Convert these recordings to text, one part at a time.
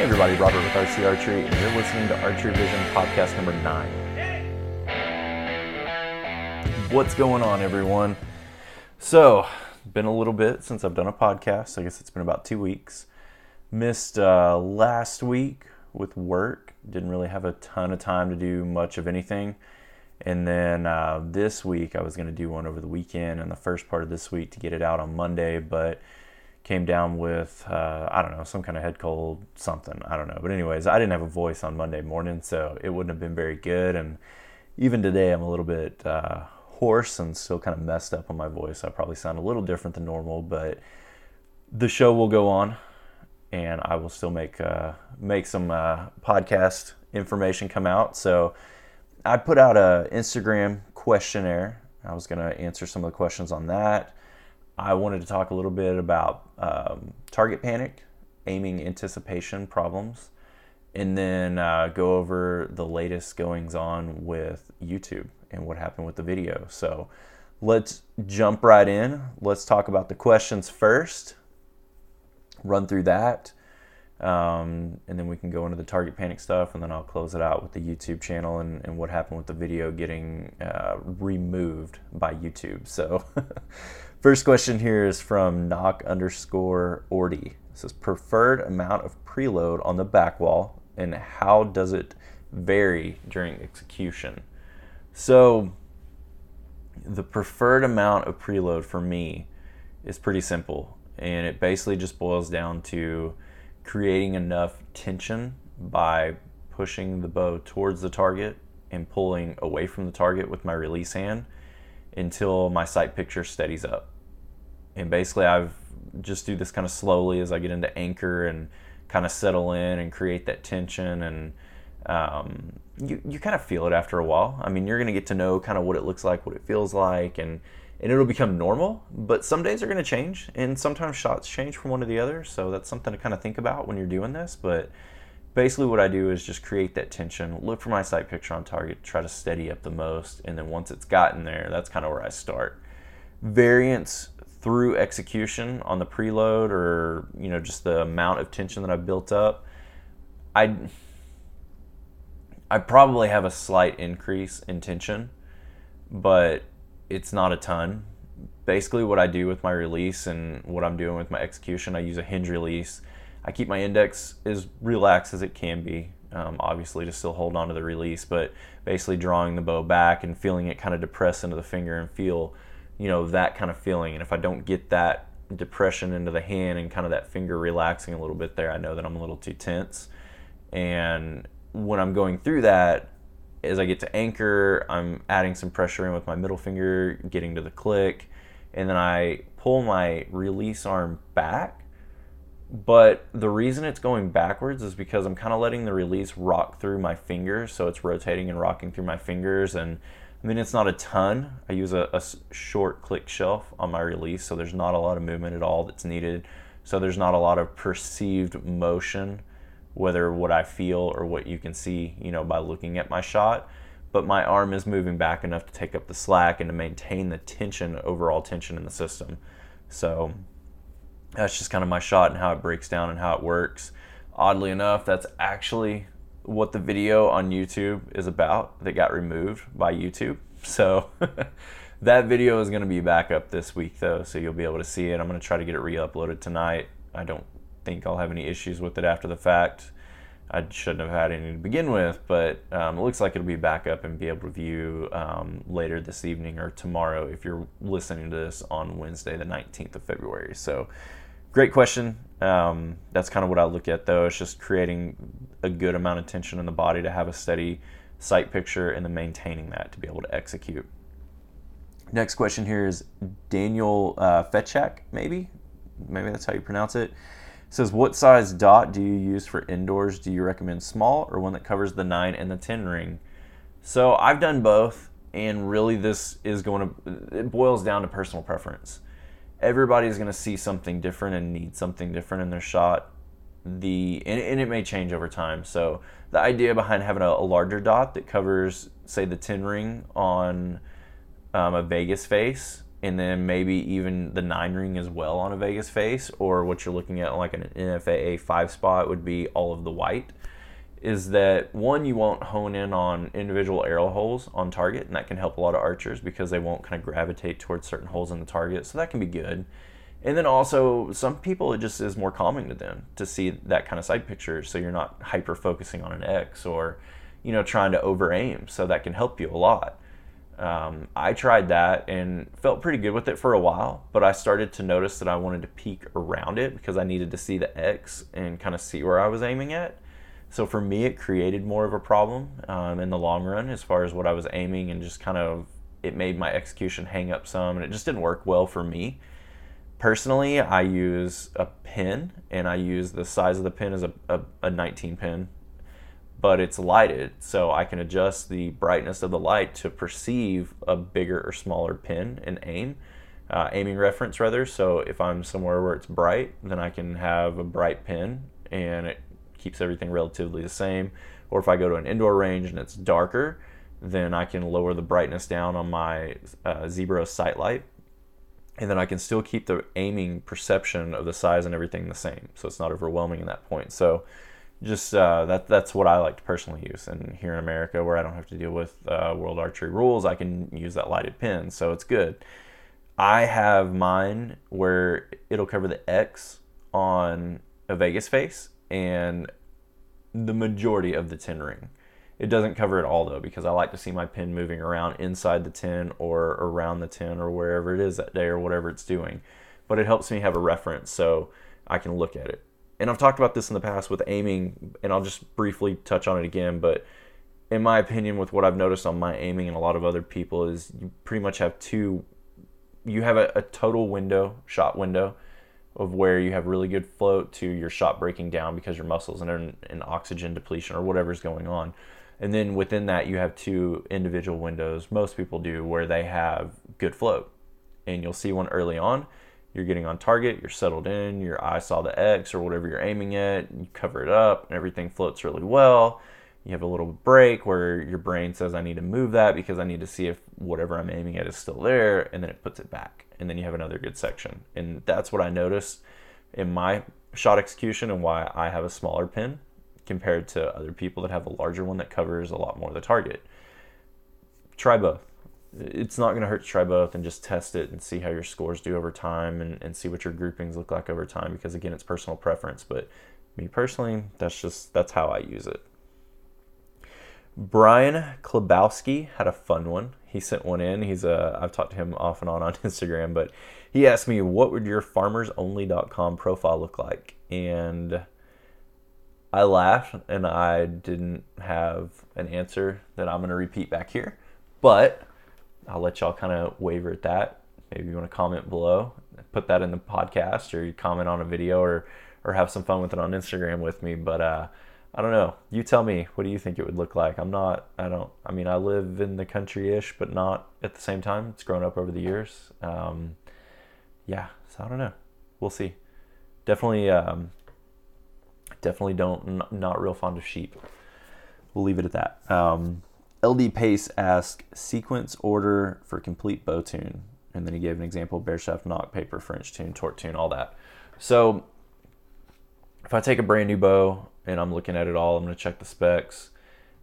Hey everybody, Robert with RC Archery, and you're listening to Archery Vision podcast number nine. What's going on, everyone? So, been a little bit since I've done a podcast. I guess it's been about two weeks. Missed uh, last week with work. Didn't really have a ton of time to do much of anything. And then uh, this week, I was going to do one over the weekend and the first part of this week to get it out on Monday, but came down with uh, I don't know some kind of head cold something. I don't know. But anyways I didn't have a voice on Monday morning so it wouldn't have been very good. And even today I'm a little bit uh, hoarse and still kind of messed up on my voice. I probably sound a little different than normal but the show will go on and I will still make uh, make some uh, podcast information come out. So I put out a Instagram questionnaire. I was going to answer some of the questions on that I wanted to talk a little bit about um, target panic, aiming anticipation problems, and then uh, go over the latest goings on with YouTube and what happened with the video. So let's jump right in. Let's talk about the questions first, run through that. Um, and then we can go into the target panic stuff, and then I'll close it out with the YouTube channel and, and what happened with the video getting uh, removed by YouTube. So, First question here is from knock underscore ordy. It says preferred amount of preload on the back wall and how does it vary during execution? So the preferred amount of preload for me is pretty simple and it basically just boils down to creating enough tension by pushing the bow towards the target and pulling away from the target with my release hand until my sight picture steadies up. And basically, I've just do this kind of slowly as I get into anchor and kind of settle in and create that tension and um, you, you kind of feel it after a while. I mean, you're going to get to know kind of what it looks like, what it feels like, and, and it'll become normal. But some days are going to change, and sometimes shots change from one to the other. So that's something to kind of think about when you're doing this. But basically what I do is just create that tension, look for my sight picture on target, try to steady up the most, and then once it's gotten there, that's kind of where I start. Variance through execution on the preload or you know just the amount of tension that I've built up, I I probably have a slight increase in tension, but it's not a ton. Basically, what I do with my release and what I'm doing with my execution, I use a hinge release I keep my index as relaxed as it can be, um, obviously to still hold on to the release, but basically drawing the bow back and feeling it kind of depress into the finger and feel, you know, that kind of feeling. And if I don't get that depression into the hand and kind of that finger relaxing a little bit there, I know that I'm a little too tense. And when I'm going through that, as I get to anchor, I'm adding some pressure in with my middle finger, getting to the click, and then I pull my release arm back but the reason it's going backwards is because I'm kind of letting the release rock through my fingers. So it's rotating and rocking through my fingers. And I mean, it's not a ton. I use a, a short click shelf on my release. So there's not a lot of movement at all that's needed. So there's not a lot of perceived motion, whether what I feel or what you can see, you know, by looking at my shot. But my arm is moving back enough to take up the slack and to maintain the tension, overall tension in the system. So that's just kind of my shot and how it breaks down and how it works. Oddly enough, that's actually what the video on YouTube is about that got removed by YouTube. So that video is going to be back up this week though, so you'll be able to see it. I'm going to try to get it re-uploaded tonight. I don't think I'll have any issues with it after the fact. I shouldn't have had any to begin with, but um, it looks like it'll be back up and be able to view um, later this evening or tomorrow if you're listening to this on Wednesday, the 19th of February. So great question. Um, that's kind of what I look at though. It's just creating a good amount of tension in the body to have a steady sight picture and then maintaining that to be able to execute. Next question here is Daniel uh, Fetchak, maybe? Maybe that's how you pronounce it. it. Says, what size dot do you use for indoors? Do you recommend small or one that covers the 9 and the 10 ring? So I've done both, and really this is going to, it boils down to personal preference everybody's going to see something different and need something different in their shot. The and, and, it may change over time. So the idea behind having a, a larger dot that covers, say, the 10 ring on um, a Vegas face and then maybe even the nine ring as well on a Vegas face, or what you're looking at like an NFAA five spot would be all of the white. Is that one, you won't hone in on individual arrow holes on target, and that can help a lot of archers because they won't kind of gravitate towards certain holes in the target, so that can be good. And then also, some people it just is more calming to them to see that kind of sight picture, so you're not hyper focusing on an X or, you know, trying to over aim, so that can help you a lot. Um, I tried that and felt pretty good with it for a while, but I started to notice that I wanted to peek around it because I needed to see the X and kind of see where I was aiming at. So for me, it created more of a problem um, in the long run as far as what I was aiming and just kind of it made my execution hang up some and it just didn't work well for me. Personally, I use a pin and I use the size of the pin as a, a, a 19 pin but it's lighted, so I can adjust the brightness of the light to perceive a bigger or smaller pin and aim, uh, aiming reference rather. So if I'm somewhere where it's bright, then I can have a bright pin and it keeps everything relatively the same. Or if I go to an indoor range and it's darker, then I can lower the brightness down on my uh, Zebra sight light. And then I can still keep the aiming perception of the size and everything the same. So it's not overwhelming in that point. So just uh, that that's what I like to personally use. And here in America, where I don't have to deal with uh, World Archery rules, I can use that lighted pin, so it's good. I have mine where it'll cover the X on a Vegas face and the majority of the tin ring. It doesn't cover it all though because I like to see my pin moving around inside the tin or around the tin or wherever it is that day or whatever it's doing. But it helps me have a reference so I can look at it and I've talked about this in the past with aiming, and I'll just briefly touch on it again. But in my opinion, with what I've noticed on my aiming and a lot of other people, is you pretty much have two. You have a, a total window, shot window, of where you have really good float to your shot breaking down because your muscles and in oxygen depletion or whatever's going on. And then within that, you have two individual windows. Most people do where they have good float, and you'll see one early on you're getting on target, you're settled in, your eye saw the X or whatever you're aiming at, you cover it up, and everything floats really well. You have a little break where your brain says, I need to move that because I need to see if whatever I'm aiming at is still there, and then it puts it back. And then you have another good section. And that's what I noticed in my shot execution and why I have a smaller pin compared to other people that have a larger one that covers a lot more of the target. Try both it's not going to hurt to try both and just test it and see how your scores do over time and, and see what your groupings look like over time because again it's personal preference but me personally that's just that's how i use it brian klabowski had a fun one he sent one in he's a i've talked to him off and on on instagram but he asked me what would your farmersonly.com profile look like and i laughed and i didn't have an answer that i'm going to repeat back here but I'll let y'all kind of waver at that. Maybe you want to comment below, put that in the podcast, or you comment on a video, or or have some fun with it on Instagram with me. But uh, I don't know. You tell me. What do you think it would look like? I'm not. I don't. I mean, I live in the country-ish, but not at the same time. It's grown up over the years. Um, yeah. So I don't know. We'll see. Definitely. Um, definitely don't. N- not real fond of sheep. We'll leave it at that. Um, LD Pace asked sequence order for complete bow tune. And then he gave an example bare shaft, nock, paper, French tune, torque tune, all that. So if I take a brand new bow and I'm looking at it all, I'm going to check the specs,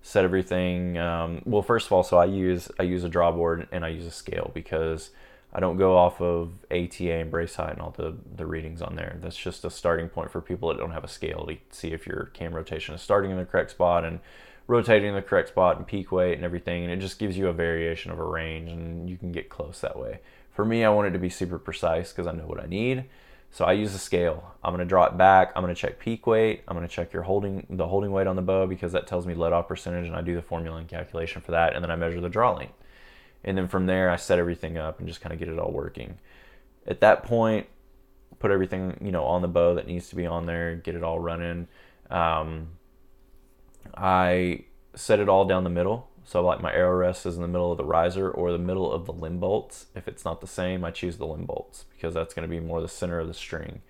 set everything. Um, well, first of all, so I use I use a drawboard and I use a scale because I don't go off of ATA and brace height and all the, the readings on there. That's just a starting point for people that don't have a scale to see if your cam rotation is starting in the correct spot and rotating in the correct spot and peak weight and everything, and it just gives you a variation of a range, and you can get close that way. For me, I want it to be super precise because I know what I need. So I use a scale. I'm going to draw it back. I'm going to check peak weight. I'm going to check your holding the holding weight on the bow because that tells me let off percentage, and I do the formula and calculation for that, and then I measure the draw length. And then from there, I set everything up and just kind of get it all working. At that point, put everything you know on the bow that needs to be on there, get it all running. Um, I set it all down the middle. So like my arrow rest is in the middle of the riser or the middle of the limb bolts. If it's not the same, I choose the limb bolts because that's going to be more the center of the string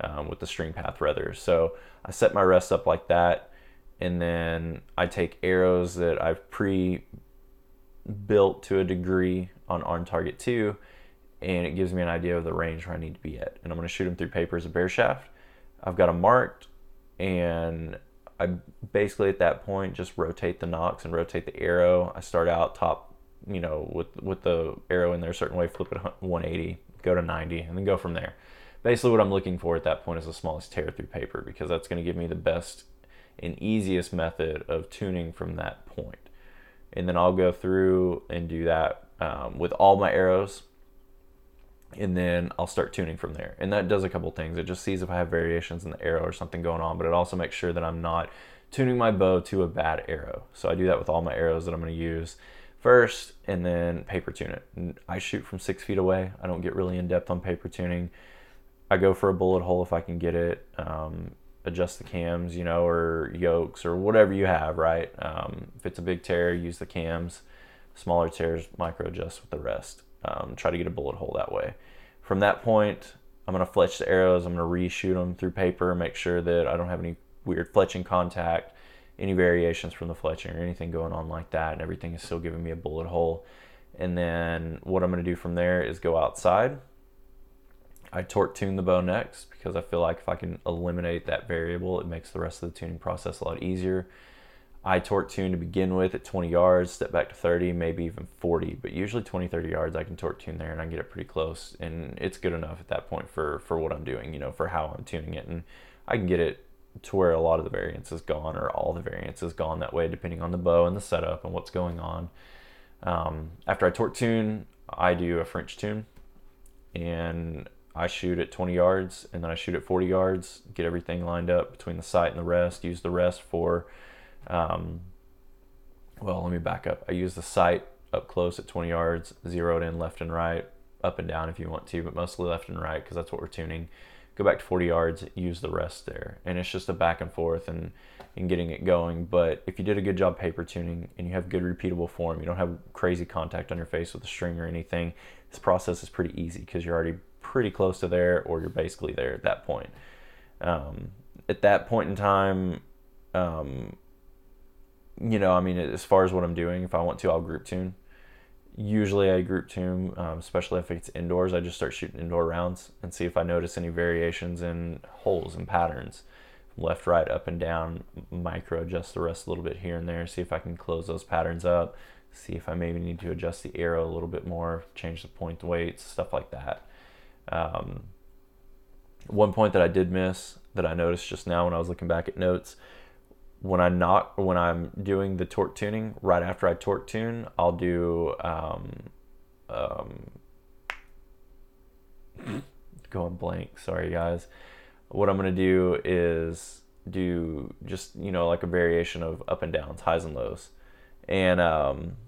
um, with the string path rather. So I set my rest up like that, and then I take arrows that I've pre built to a degree on on target two, and it gives me an idea of the range where I need to be at. And I'm going to shoot them through paper as a bare shaft. I've got them marked, and I basically at that point just rotate the nocks and rotate the arrow. I start out top, you know, with with the arrow in there a certain way, flip it 180, go to 90, and then go from there. Basically, what I'm looking for at that point is the smallest tear through paper because that's going to give me the best and easiest method of tuning from that point. And then I'll go through and do that um, with all my arrows and then I'll start tuning from there. And that does a couple things. It just sees if I have variations in the arrow or something going on, but it also makes sure that I'm not tuning my bow to a bad arrow. So I do that with all my arrows that I'm going to use first and then paper tune it. I shoot from six feet away. I don't get really in depth on paper tuning. I go for a bullet hole if I can get it. Um, adjust the cams, you know, or yokes or whatever you have, right? Um, if it's a big tear, use the cams. Smaller tears, micro adjust with the rest. Um, try to get a bullet hole that way. From that point, I'm going to fletch the arrows. I'm going to reshoot them through paper, make sure that I don't have any weird fletching contact, any variations from the fletching or anything going on like that, and everything is still giving me a bullet hole. And then what I'm going to do from there is go outside. I torque tune the bow next because I feel like if I can eliminate that variable, it makes the rest of the tuning process a lot easier. I torque tune to begin with at 20 yards, step back to 30, maybe even 40, but usually 20, 30 yards I can torque tune there and I get it pretty close and it's good enough at that point for for what I'm doing, you know, for how I'm tuning it and I can get it to where a lot of the variance is gone or all the variance is gone that way depending on the bow and the setup and what's going on. Um, after I torque tune, I do a French tune and I shoot at 20 yards and then I shoot at 40 yards, get everything lined up between the sight and the rest, use the rest for um, well, let me back up. I use the sight up close at 20 yards, zeroed in left and right, up and down if you want to, but mostly left and right because that's what we're tuning. Go back to 40 yards, use the rest there. And it's just a back and forth and, and getting it going. But if you did a good job paper tuning and you have good repeatable form, you don't have crazy contact on your face with the string or anything, this process is pretty easy because you're already pretty close to there or you're basically there at that point. Um, at that point in time, um, you know, I mean, as far as what I'm doing, if I want to, I'll group tune. Usually I group tune, um, especially if it's indoors. I just start shooting indoor rounds and see if I notice any variations in holes and patterns, left, right, up, and down. Micro adjust the rest a little bit here and there. See if I can close those patterns up. See if I maybe need to adjust the arrow a little bit more, change the point weights, stuff like that. Um, one point that I did miss that I noticed just now when I was looking back at notes when I'm not when I'm doing the torque tuning, right after I torque tune, I'll do um, um, going blank. Sorry, guys. What I'm gonna do is do just you know like a variation of up and downs, highs and lows, and um,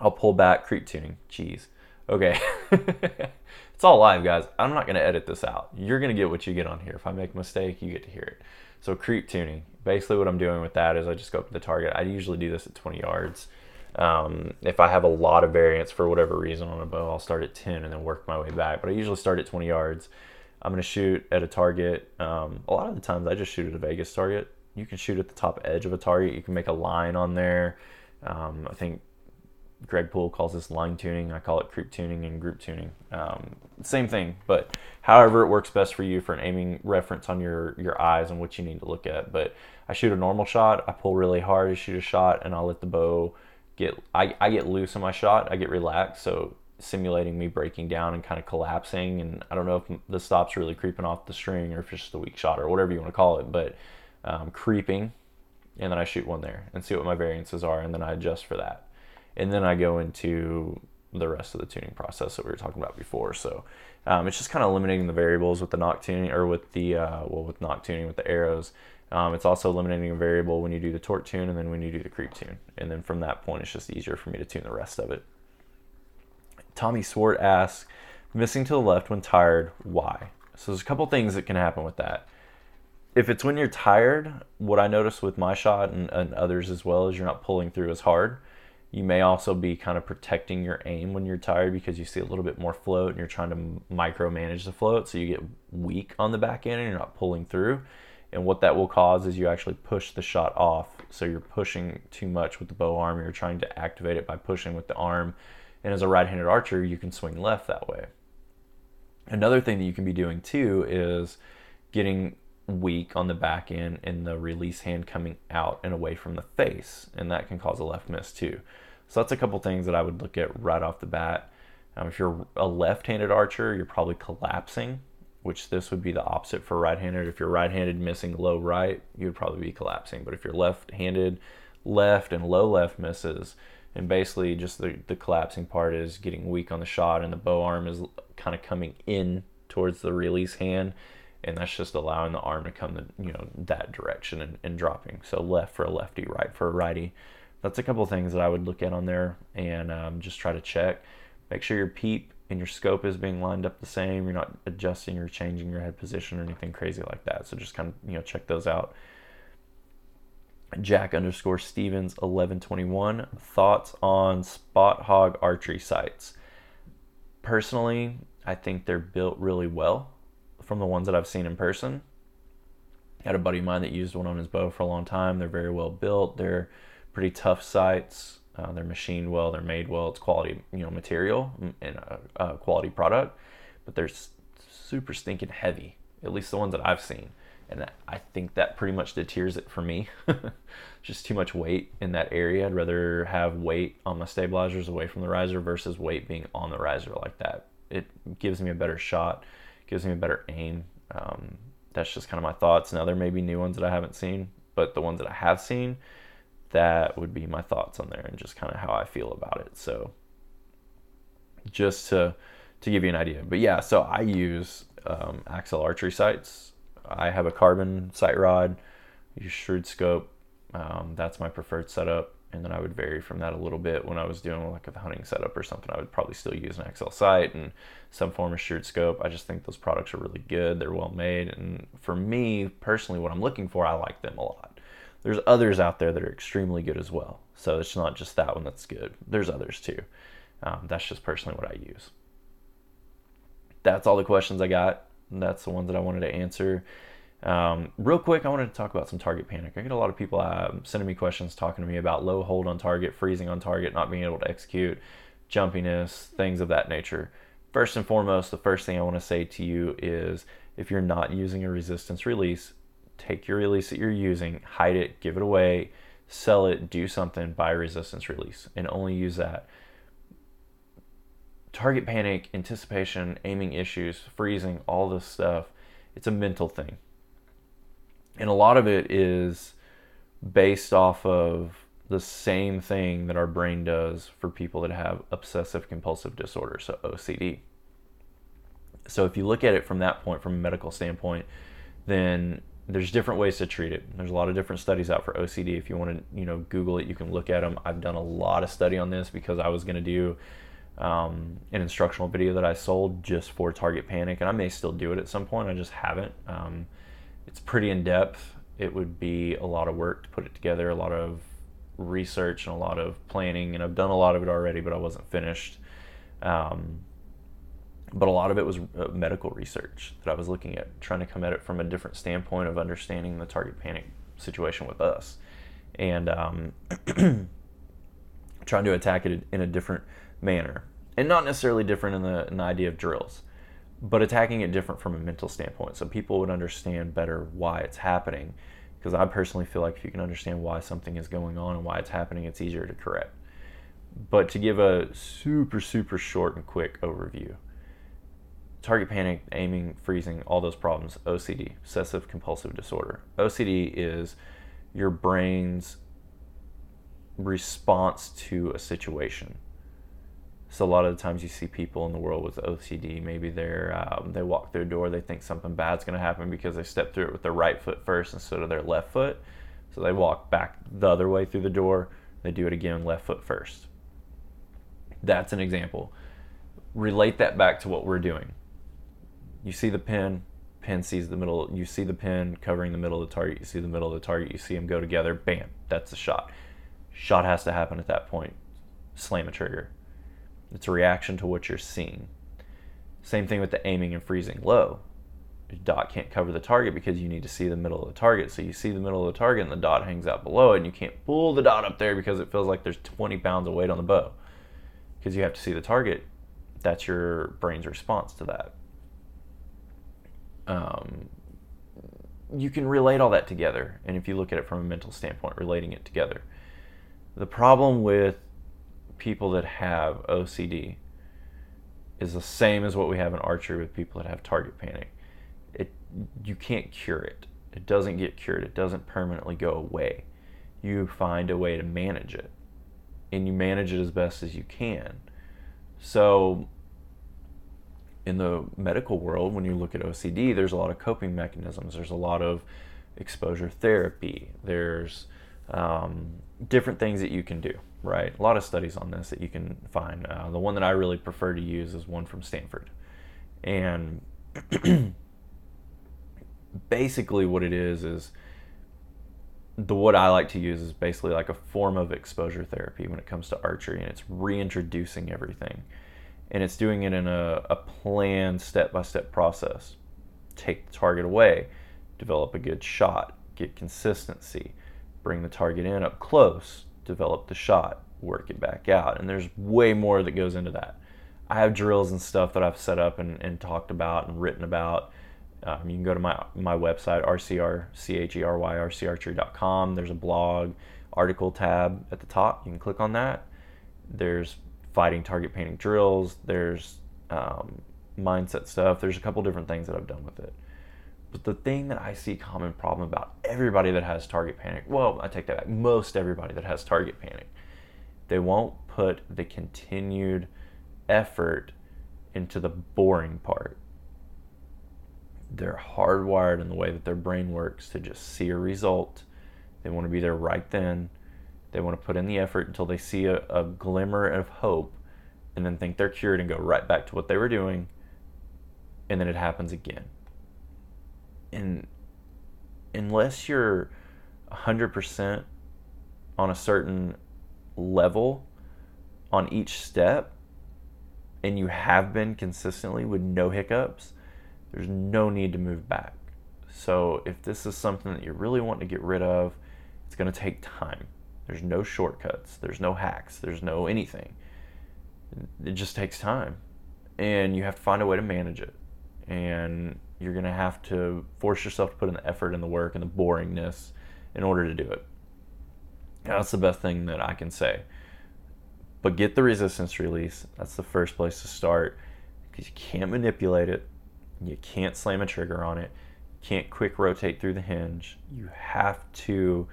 I'll pull back creep tuning. Jeez. Okay. it's all live, guys. I'm not gonna edit this out. You're gonna get what you get on here. If I make a mistake, you get to hear it. So creep tuning. Basically, what I'm doing with that is I just go up to the target. I usually do this at 20 yards. Um, if I have a lot of variance for whatever reason on a bow, I'll start at 10 and then work my way back. But I usually start at 20 yards. I'm going to shoot at a target. Um, a lot of the times I just shoot at a Vegas target. You can shoot at the top edge of a target. You can make a line on there. Um, I think Greg Poole calls this line tuning. I call it creep tuning and group tuning. Um, same thing, but however it works best for you for an aiming reference on your your eyes and what you need to look at. But I shoot a normal shot. I pull really hard to shoot a shot, and I'll let the bow get. I, I get loose in my shot. I get relaxed, so simulating me breaking down and kind of collapsing. And I don't know if the stop's really creeping off the string or if it's just a weak shot or whatever you want to call it, but um, creeping. And then I shoot one there and see what my variances are, and then I adjust for that and then I go into the rest of the tuning process that we were talking about before. So um, it's just kind of eliminating the variables with the nock tuning or with the uh, well with nock tuning with the arrows. Um, it's also eliminating a variable when you do the torque tune and then when you do the creep tune. And then from that point, it's just easier for me to tune the rest of it. Tommy Swart asks, missing to the left when tired, why? So there's a couple things that can happen with that. If it's when you're tired, what I notice with my shot and, and others as well is you're not pulling through as hard. You may also be kind of protecting your aim when you're tired because you see a little bit more float and you're trying to micromanage the float. So you get weak on the back end and you're not pulling through. And what that will cause is you actually push the shot off. So you're pushing too much with the bow arm. You're trying to activate it by pushing with the arm. And as a right handed archer, you can swing left that way. Another thing that you can be doing too is getting weak on the back end and the release hand coming out and away from the face. And that can cause a left miss too. So that's a couple things that I would look at right off the bat. Um, if you're a left handed archer, you're probably collapsing, which this would be the opposite for right handed. If you're right handed missing low right, you would probably be collapsing. But if you're left handed, left and low left misses, and basically just the, the collapsing part is getting weak on the shot and the bow arm is kind of coming in towards the release hand and that's just allowing the arm to come the, you know that direction and, and dropping. So left for a lefty right for a righty. That's a couple of things that i would look at on there and um, just try to check. Make sure your peep and your scope is being lined up the same. You're not adjusting or changing your head position or anything crazy like that. So just kind of you know check those out. Jack underscore Stevens 1121. Thoughts on Spot Hogg archery sights? Personally, I think they're built really well from the ones that I've seen in person. I had a buddy of mine that used one on his bow for a long time. They're very well built. They're pretty tough sights. Uh, they're machined well. They're made well. It's quality, you know, material and a, a quality product. But they're super stinking heavy. At least the ones that I've seen and I think that pretty much deters it for me. Just too much weight in that area. I'd rather have weight on my stabilizers away from the riser versus weight being on the riser like that. It gives me a better shot, gives me a better aim. Um, that's just kind of my thoughts. Now there may be new ones that I haven't seen, but the ones that I have seen, that would be my thoughts on there and just kind of how I feel about it. So just to to give you an idea. But yeah, so I use um, Axcel archery sights I have a carbon sight rod, use shrewd scope. Um, that's my preferred setup. And then I would vary from that a little bit when I was doing like a hunting setup or something. I would probably still use an Axcel sight and some form of shrewd scope. I just think those products are really good. They're well made. And for me personally, what I'm looking for, I like them a lot. There's others out there that are extremely good as well. So it's not just that one that's good. There's others too. Um, that's just personally what I use. That's all the questions I got that's the ones that I wanted to answer. Um, real quick, I wanted to talk about some target panic. I get a lot of people uh, sending me questions talking to me about low hold on target, freezing on target, not being able to execute, jumpiness, things of that nature. First and foremost, the first thing I want to say to you is if you're not using a resistance release, take your release that you're using, hide it, give it away, sell it, do something, buy a resistance release, and only use that target panic, anticipation, aiming issues, freezing, all this stuff, it's a mental thing. And a lot of it is based off of the same thing that our brain does for people that have obsessive compulsive disorder, so OCD. So if you look at it from that point, from a medical standpoint, then there's different ways to treat it. There's a lot of different studies out for OCD. If you want to, you know, Google it, you can look at them. I've done a lot of study on this because I was going to do um, an instructional video that I sold just for Target Panic, and I may still do it at some point. I just haven't. Um, it's pretty in depth. It would be a lot of work to put it together, a lot of research and a lot of planning, and I've done a lot of it already, but I wasn't finished. Um, but a lot of it was uh, medical research that I was looking at, trying to come at it from a different standpoint of understanding the target panic situation with us, and um, trying to attack it in a different manner and not necessarily different in the, in the idea of drills but attacking it different from a mental standpoint. So people would understand better why it's happening because i personally feel like if you can understand why something is going on and why it's happening it's easier to correct. But to give a super super short and quick overview target panic aiming freezing all those problems ocd obsessive compulsive disorder. Ocd is your brain's response to a situation so a lot of the times you see people in the world with OCD, maybe they're um, they walk through a door, they think something bad's going to happen because they step through it with their right foot first instead of their left foot. So they walk back the other way through the door. They do it again, left foot first. That's an example. Relate that back to what we're doing. You see the pin, pin sees the middle. You see the pin covering the middle of the target. You see the middle of the target. You see them go together. Bam, that's the shot. Shot has to happen at that point. Slam a trigger it's a reaction to what you're seeing. Same thing with the aiming and freezing low. Your dot can't cover the target because you need to see the middle of the target. So you see the middle of the target and the dot hangs out below it, and you can't pull the dot up there because it feels like there's 20 pounds of weight on the bow. because you have to see the target. That's your brain's response to that. Um, you can relate all that together, and if you look at it from a mental standpoint, relating it together. The problem with people that have OCD is the same as what we have in archery with people that have target panic. It you can't cure it. It doesn't get cured. It doesn't permanently go away. You find a way to manage it. And you manage it as best as you can. So in the medical world, when you look at OCD, there's a lot of coping mechanisms. There's a lot of exposure therapy. There's um, different things that you can do, right? A lot of studies on this that you can find. Uh, the one that I really prefer to use is one from Stanford. And basically, what it is is the what I like to use is basically like a form of exposure therapy when it comes to archery, and it's reintroducing everything. And it's doing it in a, a planned step by step process. Take the target away, develop a good shot, get consistency, bring the target in up close, develop the shot, work it back out. And there's way more that goes into that. I have drills and stuff that I've set up and, and talked about and written about. Um, you can go to my, my website, rcarchery.com. There's a blog article tab at the top. You can click on that. There's fighting target panic drills. There's um, mindset stuff. There's a couple different things that I've done with it. But the thing that I see common problem about everybody that has target panic, well, I take that back, most everybody that has target panic, they won't put the continued effort into the boring part. They're hardwired in the way that their brain works to just see a result. They want to be there right then. They want to put in the effort until they see a, a glimmer of hope and then think they're cured and go right back to what they were doing. And then it happens again and unless you're 100% on a certain level on each step and you have been consistently with no hiccups, there's no need to move back. So if this is something that you really want to get rid of, it's going to take time. There's no shortcuts, there's no hacks, there's no anything. It just takes time. And you have to find a way to manage it. And you're going to have to force yourself to put in the effort and the work and the boringness in order to do it. That's the best thing that I can say. But get the resistance release. That's the first place to start because you can't manipulate it. You can't slam a trigger on it. You can't quick rotate through the hinge. You have to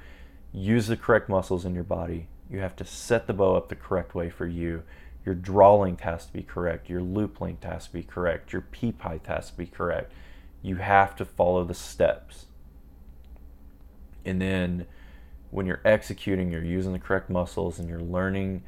use the correct muscles in your body. You have to set the bow up the correct way for you. Your draw length has to be correct. Your loop length has to be correct. Your peep height has to be correct you have to follow the steps. And then when you're executing, you're using the correct muscles and you're learning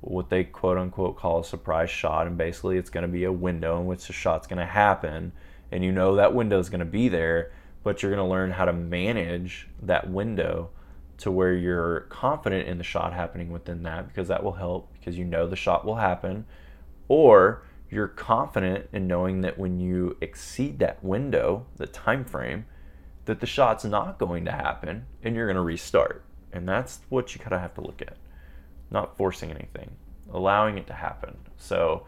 what they quote unquote call a surprise shot. And basically, it's going to be a window in which the shot's going to happen. And you know that window is going to be there, but you're going to learn how to manage that window to where you're confident in the shot happening within that because that will help because you know the shot will happen. Or you're confident in knowing that when you exceed that window, the time frame, that the shot's not going to happen and you're going to restart. And that's what you kind of have to look at. Not forcing anything, allowing it to happen. So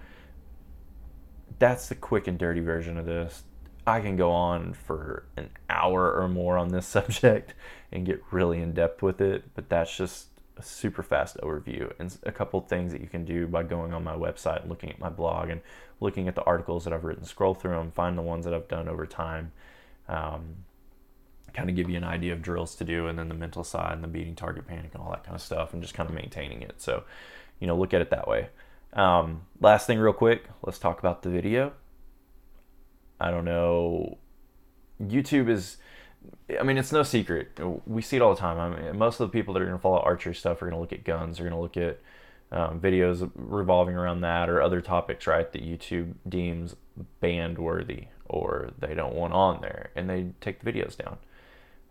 that's the quick and dirty version of this. I can go on for an hour or more on this subject and get really in depth with it, but that's just a super fast overview and a couple things that you can do by going on my website looking at my blog and looking at the articles that I've written. Scroll through them, find the ones that I've done over time. Um, kind of give you an idea of drills to do and then the mental side and the beating target panic and all that kind of stuff and just kind of maintaining it. So, you know, look at it that way. Um, last thing, real quick, let's talk about the video. I don't know. YouTube is I mean, it's no secret. We see it all the time. I mean, most of the people that are going to follow archery stuff are going to look at guns. Are going to look at um, videos revolving around that or other topics, right? That YouTube deems banned worthy or they don't want on there, and they take the videos down.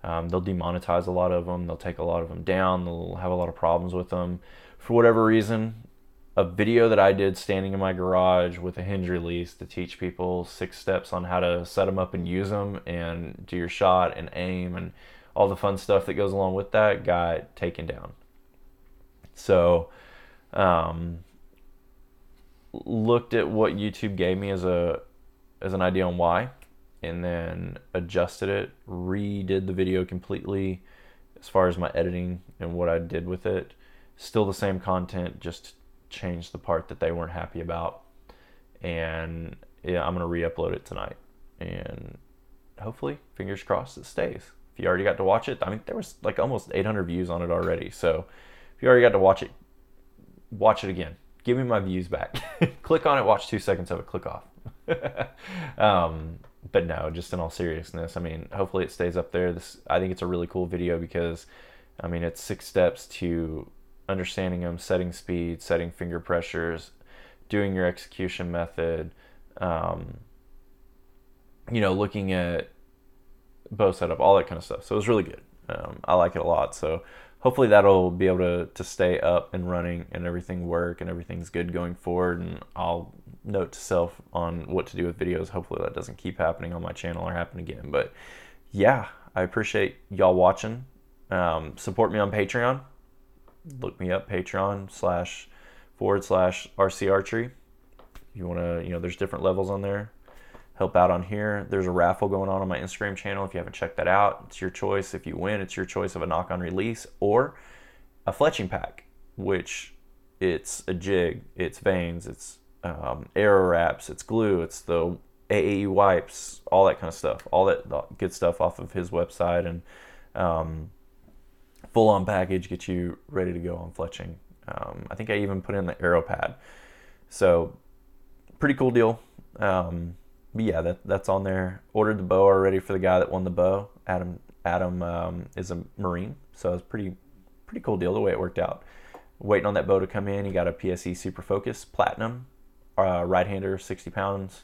Um, they'll demonetize a lot of them. They'll take a lot of them down. They'll have a lot of problems with them for whatever reason a video that I did standing in my garage with a hinge release to teach people six steps on how to set them up and use them and do your shot and aim and all the fun stuff that goes along with that got taken down. So, um, looked at what YouTube gave me as a as an idea on why, and then adjusted it, redid the video completely as far as my editing and what I did with it. Still the same content, just changed the part that they weren't happy about. And yeah, I'm gonna re-upload it tonight, and hopefully, fingers crossed, it stays. If you already got to watch it, I mean, there was like almost 800 views on it already. So if you already got to watch it, watch it again. Give me my views back. click on it, watch two seconds of it, click off. um, but no, just in all seriousness, I mean, hopefully it stays up there. This, I think it's a really cool video because, I mean, it's six steps to understanding them, setting speed, setting finger pressures, doing your execution method, um, you know, looking at bow setup, all that kind of stuff. So it was really good. Um, I like it a lot. So hopefully that'll be able to, to stay up and running and everything work and everything's good going forward. And I'll note to self on what to do with videos. Hopefully that doesn't keep happening on my channel or happen again. But yeah, I appreciate y'all watching. Um, support me on Patreon. Look me up, Patreon slash forward slash RC Archery. You want to, you know, there's different levels on there help out on here. There's a raffle going on on my Instagram channel. If you haven't checked that out, it's your choice. If you win, it's your choice of a Nock On release or a fletching pack, which it's a jig, it's vanes, it's um, arrow wraps, it's glue, it's the AAE wipes, all that kind of stuff, all that good stuff off of his website and um, full on package get you ready to go on fletching. Um, I think I even put in the arrow pad. So pretty cool deal. Um, but yeah, that that's on there. Ordered the bow already for the guy that won the bow. Adam Adam um, is a Marine, so it's pretty pretty cool deal the way it worked out. Waiting on that bow to come in. He got a PSE Supra Focus Platinum, uh, right hander, 60 pounds.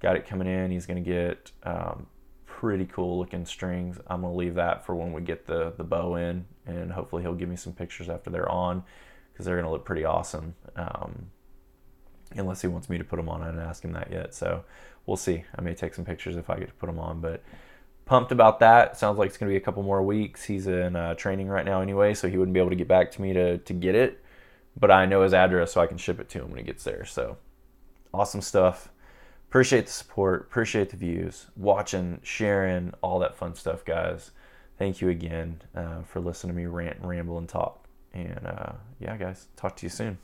Got it coming in. He's gonna get um, pretty cool looking strings. I'm gonna leave that for when we get the the bow in, and hopefully he'll give me some pictures after they're on, because they're gonna look pretty awesome. Um, unless he wants me to put them on. I didn't ask him that yet, so we'll see. I may take some pictures if I get to put them on, but pumped about that. Sounds like it's to be a couple more weeks. He's in uh, training right now anyway, so he wouldn't be able to get back to me to, to get it. But I know his address, so I can ship it to him when he gets there. So awesome stuff. Appreciate the support. Appreciate the views. Watching, sharing, all that fun stuff, guys. Thank you again uh, for listening to me rant ramble and talk. And uh, yeah, guys, talk to you soon.